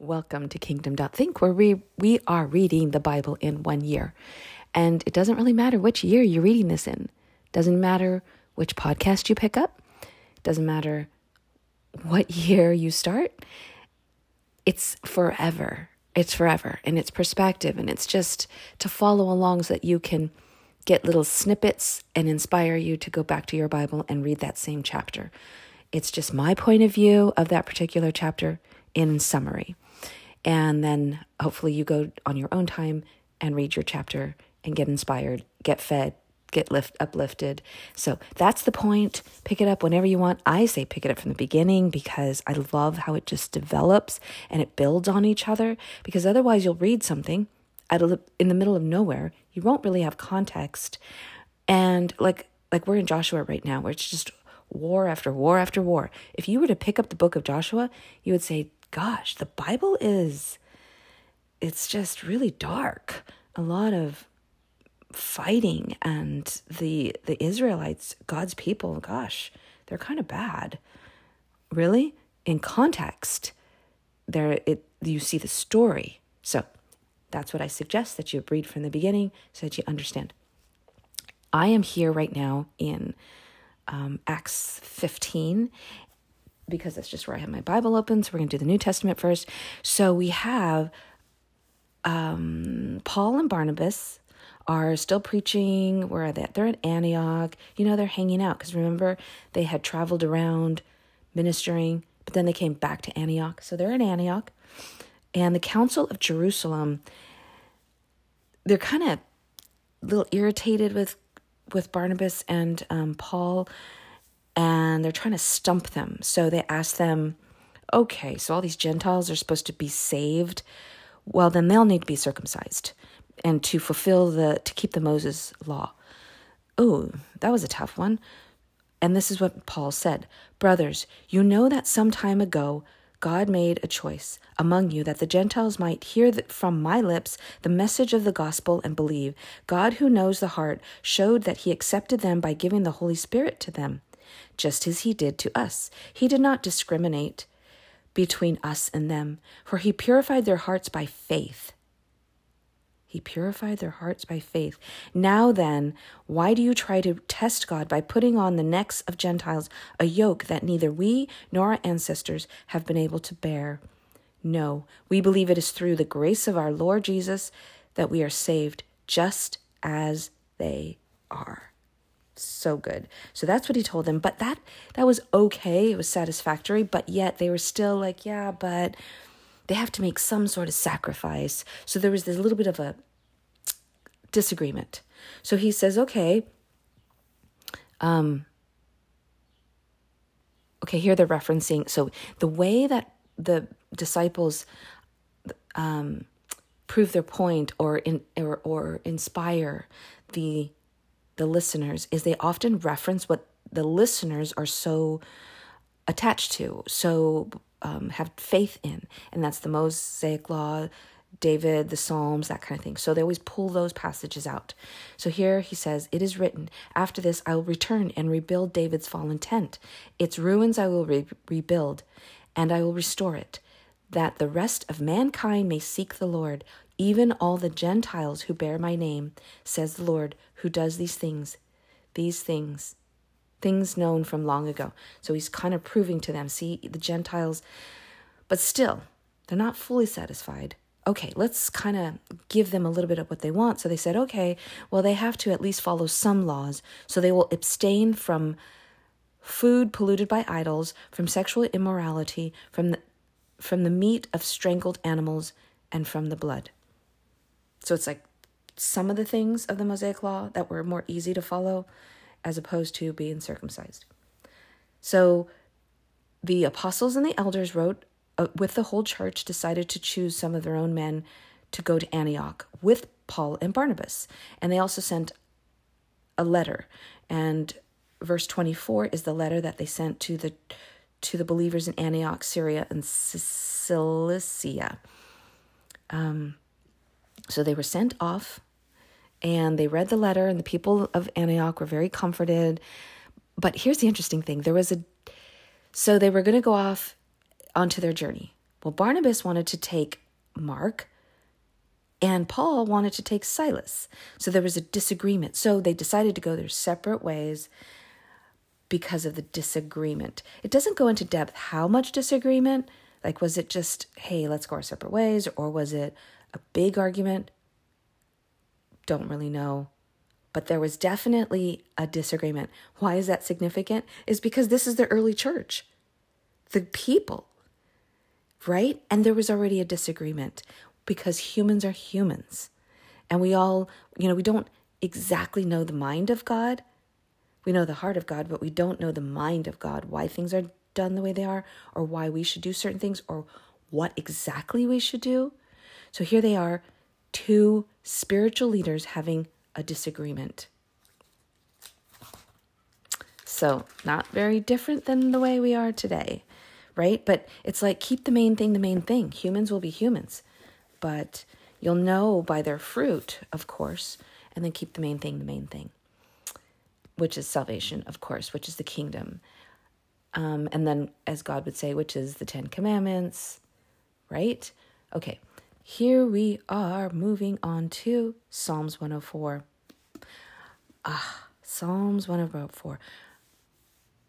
Welcome to Kingdom Think, where we, we are reading the Bible in one year. And it doesn't really matter which year you're reading this in. Doesn't matter which podcast you pick up. Doesn't matter what year you start. It's forever. It's forever. And it's perspective. And it's just to follow along so that you can get little snippets and inspire you to go back to your Bible and read that same chapter. It's just my point of view of that particular chapter in summary. And then hopefully you go on your own time and read your chapter and get inspired, get fed, get lift uplifted. So that's the point. Pick it up whenever you want. I say pick it up from the beginning because I love how it just develops and it builds on each other because otherwise you'll read something at a, in the middle of nowhere. You won't really have context. And like like we're in Joshua right now where it's just war after war after war. If you were to pick up the book of Joshua, you would say, gosh, the Bible is, it's just really dark. A lot of fighting and the the Israelites, God's people, gosh, they're kind of bad. Really? In context, there it you see the story. So that's what I suggest that you read from the beginning so that you understand. I am here right now in um, Acts 15, because that's just where I have my Bible open. So we're going to do the New Testament first. So we have um, Paul and Barnabas are still preaching. Where are they? They're at Antioch. You know, they're hanging out because remember they had traveled around ministering, but then they came back to Antioch. So they're in Antioch. And the Council of Jerusalem, they're kind of a little irritated with with Barnabas and um, Paul and they're trying to stump them. So they ask them, okay, so all these Gentiles are supposed to be saved. Well, then they'll need to be circumcised and to fulfill the, to keep the Moses law. Oh, that was a tough one. And this is what Paul said Brothers, you know that some time ago God made a choice among you that the Gentiles might hear from my lips the message of the gospel and believe. God, who knows the heart, showed that he accepted them by giving the Holy Spirit to them just as he did to us. He did not discriminate between us and them, for he purified their hearts by faith. He purified their hearts by faith. Now then, why do you try to test God by putting on the necks of Gentiles a yoke that neither we nor our ancestors have been able to bear? No, we believe it is through the grace of our Lord Jesus that we are saved, just as they are so good. So that's what he told them. But that that was okay. It was satisfactory, but yet they were still like, yeah, but they have to make some sort of sacrifice. So there was this little bit of a disagreement. So he says, okay, um, okay, here they're referencing. So the way that the disciples um, prove their point or in or, or inspire the the listeners is they often reference what the listeners are so attached to, so um, have faith in, and that's the Mosaic Law, David, the Psalms, that kind of thing. So they always pull those passages out. So here he says, It is written, After this I will return and rebuild David's fallen tent. Its ruins I will re- rebuild, and I will restore it, that the rest of mankind may seek the Lord even all the Gentiles who bear my name, says the Lord, who does these things, these things, things known from long ago. So he's kind of proving to them, see, the Gentiles, but still, they're not fully satisfied. Okay, let's kind of give them a little bit of what they want. So they said, okay, well, they have to at least follow some laws. So they will abstain from food polluted by idols, from sexual immorality, from the, from the meat of strangled animals, and from the blood. So it's like some of the things of the Mosaic Law that were more easy to follow as opposed to being circumcised. So the apostles and the elders wrote uh, with the whole church decided to choose some of their own men to go to Antioch with Paul and Barnabas. And they also sent a letter. And verse 24 is the letter that they sent to the to the believers in Antioch, Syria, and Cilicia. Um, so they were sent off and they read the letter, and the people of Antioch were very comforted. But here's the interesting thing there was a, so they were going to go off onto their journey. Well, Barnabas wanted to take Mark, and Paul wanted to take Silas. So there was a disagreement. So they decided to go their separate ways because of the disagreement. It doesn't go into depth how much disagreement. Like, was it just, hey, let's go our separate ways? Or was it a big argument? Don't really know. But there was definitely a disagreement. Why is that significant? Is because this is the early church, the people, right? And there was already a disagreement because humans are humans. And we all, you know, we don't exactly know the mind of God. We know the heart of God, but we don't know the mind of God, why things are done the way they are, or why we should do certain things, or what exactly we should do. So here they are, two spiritual leaders having a disagreement. So, not very different than the way we are today, right? But it's like keep the main thing the main thing. Humans will be humans but you'll know by their fruit, of course, and then keep the main thing the main thing, which is salvation, of course, which is the kingdom. Um, and then, as God would say, which is the Ten Commandments, right? Okay, here we are moving on to Psalms 104. Ah, Psalms 104.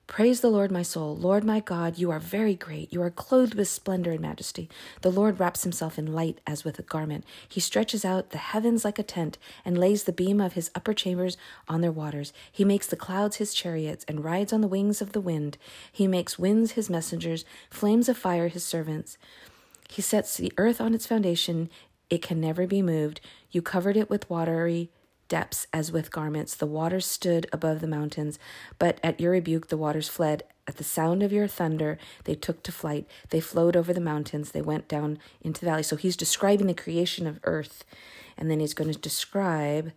Praise the Lord, my soul. Lord, my God, you are very great. You are clothed with splendor and majesty. The Lord wraps himself in light as with a garment. He stretches out the heavens like a tent and lays the beam of his upper chambers on their waters. He makes the clouds his chariots and rides on the wings of the wind. He makes winds his messengers, flames of fire his servants. He sets the earth on its foundation. It can never be moved. You covered it with watery depths as with garments. The waters stood above the mountains, but at your rebuke the waters fled. At the sound of your thunder, they took to flight. They flowed over the mountains. They went down into the valley. So he's describing the creation of earth. And then he's going to describe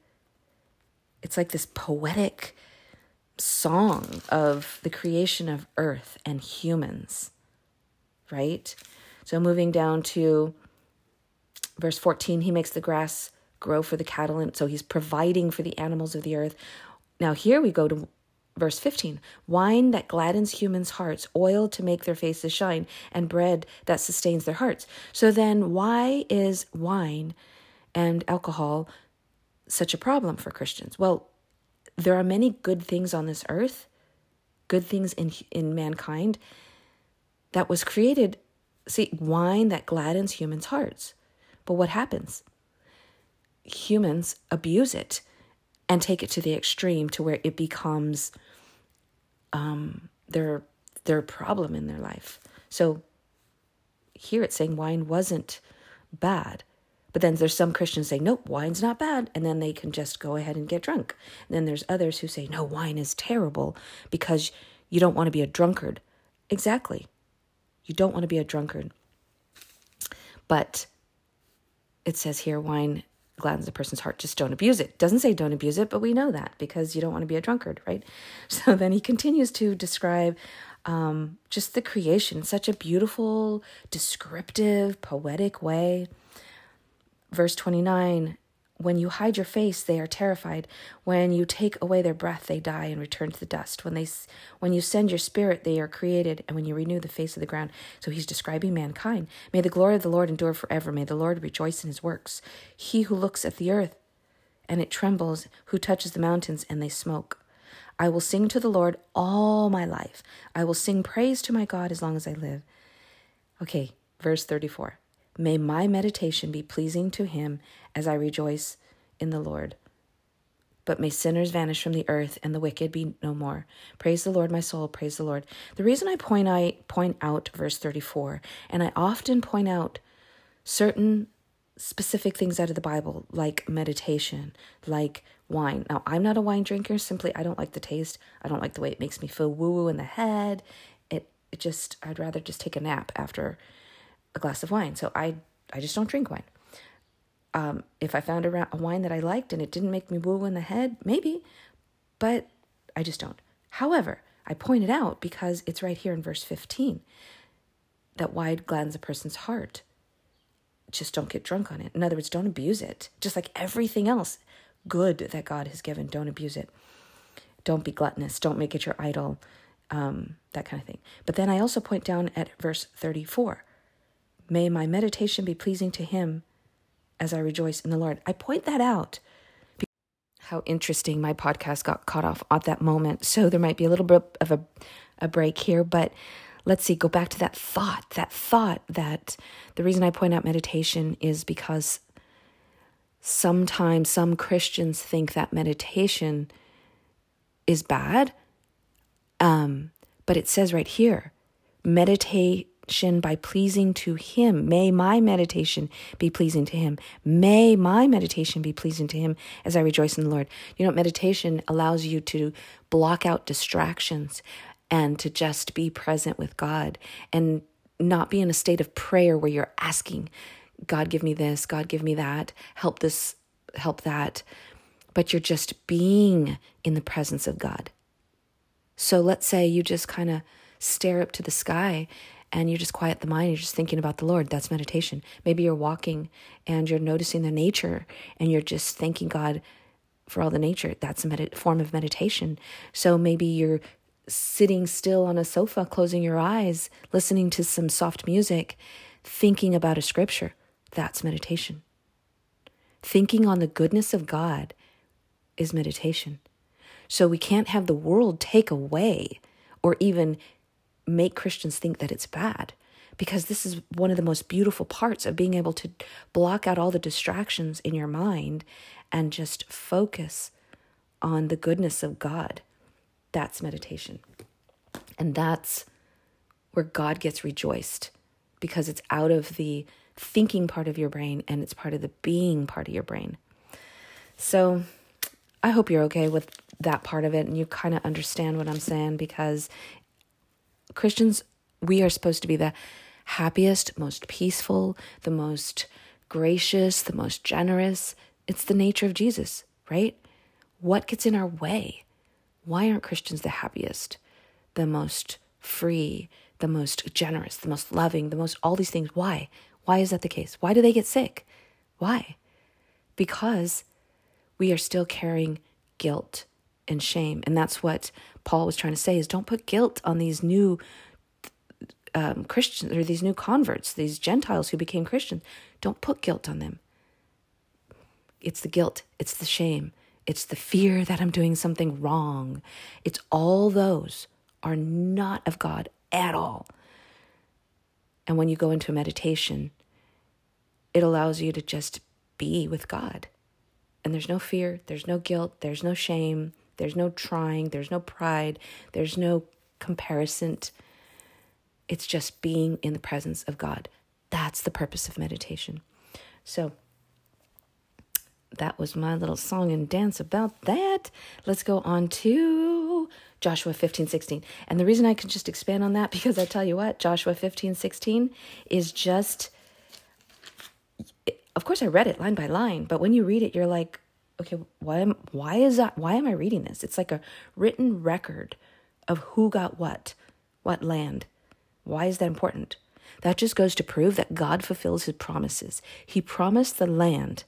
it's like this poetic song of the creation of earth and humans, right? So moving down to verse 14, he makes the grass grow for the cattle, and so he's providing for the animals of the earth. Now, here we go to verse 15 wine that gladdens humans' hearts, oil to make their faces shine, and bread that sustains their hearts. So, then why is wine and alcohol such a problem for Christians? Well, there are many good things on this earth, good things in, in mankind that was created. See, wine that gladdens humans' hearts. But what happens? humans abuse it and take it to the extreme to where it becomes um, their their problem in their life. So here it's saying wine wasn't bad. But then there's some Christians saying, nope, wine's not bad. And then they can just go ahead and get drunk. And then there's others who say, no, wine is terrible because you don't want to be a drunkard. Exactly. You don't want to be a drunkard. But it says here, wine gladdens a person's heart. Just don't abuse it. Doesn't say don't abuse it, but we know that because you don't want to be a drunkard, right? So then he continues to describe um, just the creation such a beautiful, descriptive, poetic way. Verse 29 when you hide your face, they are terrified. When you take away their breath, they die and return to the dust. When they, when you send your spirit, they are created, and when you renew the face of the ground. So he's describing mankind. May the glory of the Lord endure forever. May the Lord rejoice in his works. He who looks at the earth and it trembles, who touches the mountains and they smoke. I will sing to the Lord all my life. I will sing praise to my God as long as I live. Okay, verse 34. May my meditation be pleasing to him as I rejoice in the Lord. But may sinners vanish from the earth and the wicked be no more. Praise the Lord, my soul, praise the Lord. The reason I point I point out verse 34, and I often point out certain specific things out of the Bible, like meditation, like wine. Now, I'm not a wine drinker, simply I don't like the taste. I don't like the way it makes me feel woo-woo in the head. It it just I'd rather just take a nap after a glass of wine. So I I just don't drink wine. Um, if I found a, a wine that I liked and it didn't make me woo in the head, maybe, but I just don't. However, I point it out because it's right here in verse 15 that wine gladdens a person's heart. Just don't get drunk on it. In other words, don't abuse it. Just like everything else good that God has given, don't abuse it. Don't be gluttonous. Don't make it your idol. Um, that kind of thing. But then I also point down at verse 34 May my meditation be pleasing to him as I rejoice in the Lord. I point that out. How interesting my podcast got cut off at that moment. So there might be a little bit of a, a break here, but let's see, go back to that thought. That thought that the reason I point out meditation is because sometimes some Christians think that meditation is bad. Um, but it says right here, by pleasing to him. May my meditation be pleasing to him. May my meditation be pleasing to him as I rejoice in the Lord. You know, meditation allows you to block out distractions and to just be present with God and not be in a state of prayer where you're asking God, give me this, God, give me that, help this, help that. But you're just being in the presence of God. So let's say you just kind of stare up to the sky and you just quiet the mind, you're just thinking about the Lord. That's meditation. Maybe you're walking and you're noticing the nature and you're just thanking God for all the nature. That's a med- form of meditation. So maybe you're sitting still on a sofa, closing your eyes, listening to some soft music, thinking about a scripture. That's meditation. Thinking on the goodness of God is meditation. So we can't have the world take away or even make Christians think that it's bad because this is one of the most beautiful parts of being able to block out all the distractions in your mind and just focus on the goodness of God. That's meditation. And that's where God gets rejoiced because it's out of the thinking part of your brain and it's part of the being part of your brain. So I hope you're okay with that part of it and you kind of understand what I'm saying because Christians, we are supposed to be the happiest, most peaceful, the most gracious, the most generous. It's the nature of Jesus, right? What gets in our way? Why aren't Christians the happiest, the most free, the most generous, the most loving, the most all these things? Why? Why is that the case? Why do they get sick? Why? Because we are still carrying guilt and shame. And that's what Paul was trying to say is don't put guilt on these new um, Christians or these new converts, these Gentiles who became Christians. Don't put guilt on them. It's the guilt, it's the shame, it's the fear that I'm doing something wrong. It's all those are not of God at all. And when you go into a meditation, it allows you to just be with God. And there's no fear, there's no guilt, there's no shame, there's no trying, there's no pride, there's no comparison. It's just being in the presence of God. That's the purpose of meditation. So, that was my little song and dance about that. Let's go on to Joshua 15, 16. And the reason I can just expand on that, because I tell you what, Joshua 15, 16 is just, of course, I read it line by line, but when you read it, you're like, okay, why am, why is that? Why am I reading this? It's like a written record of who got what, what land. Why is that important? That just goes to prove that God fulfills his promises. He promised the land,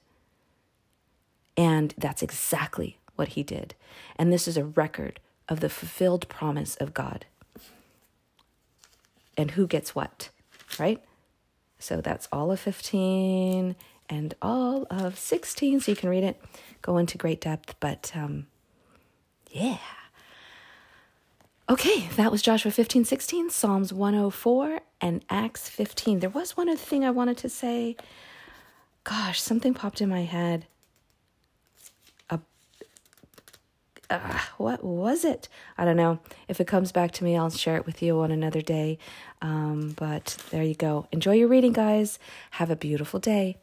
and that's exactly what he did. And this is a record of the fulfilled promise of God. And who gets what, right? So that's all of 15 and all of 16. So you can read it, go into great depth. But um, yeah. Okay, that was Joshua 15, 16, Psalms 104, and Acts 15. There was one other thing I wanted to say. Gosh, something popped in my head. Uh, what was it? I don't know. If it comes back to me, I'll share it with you on another day. Um, but there you go. Enjoy your reading, guys. Have a beautiful day.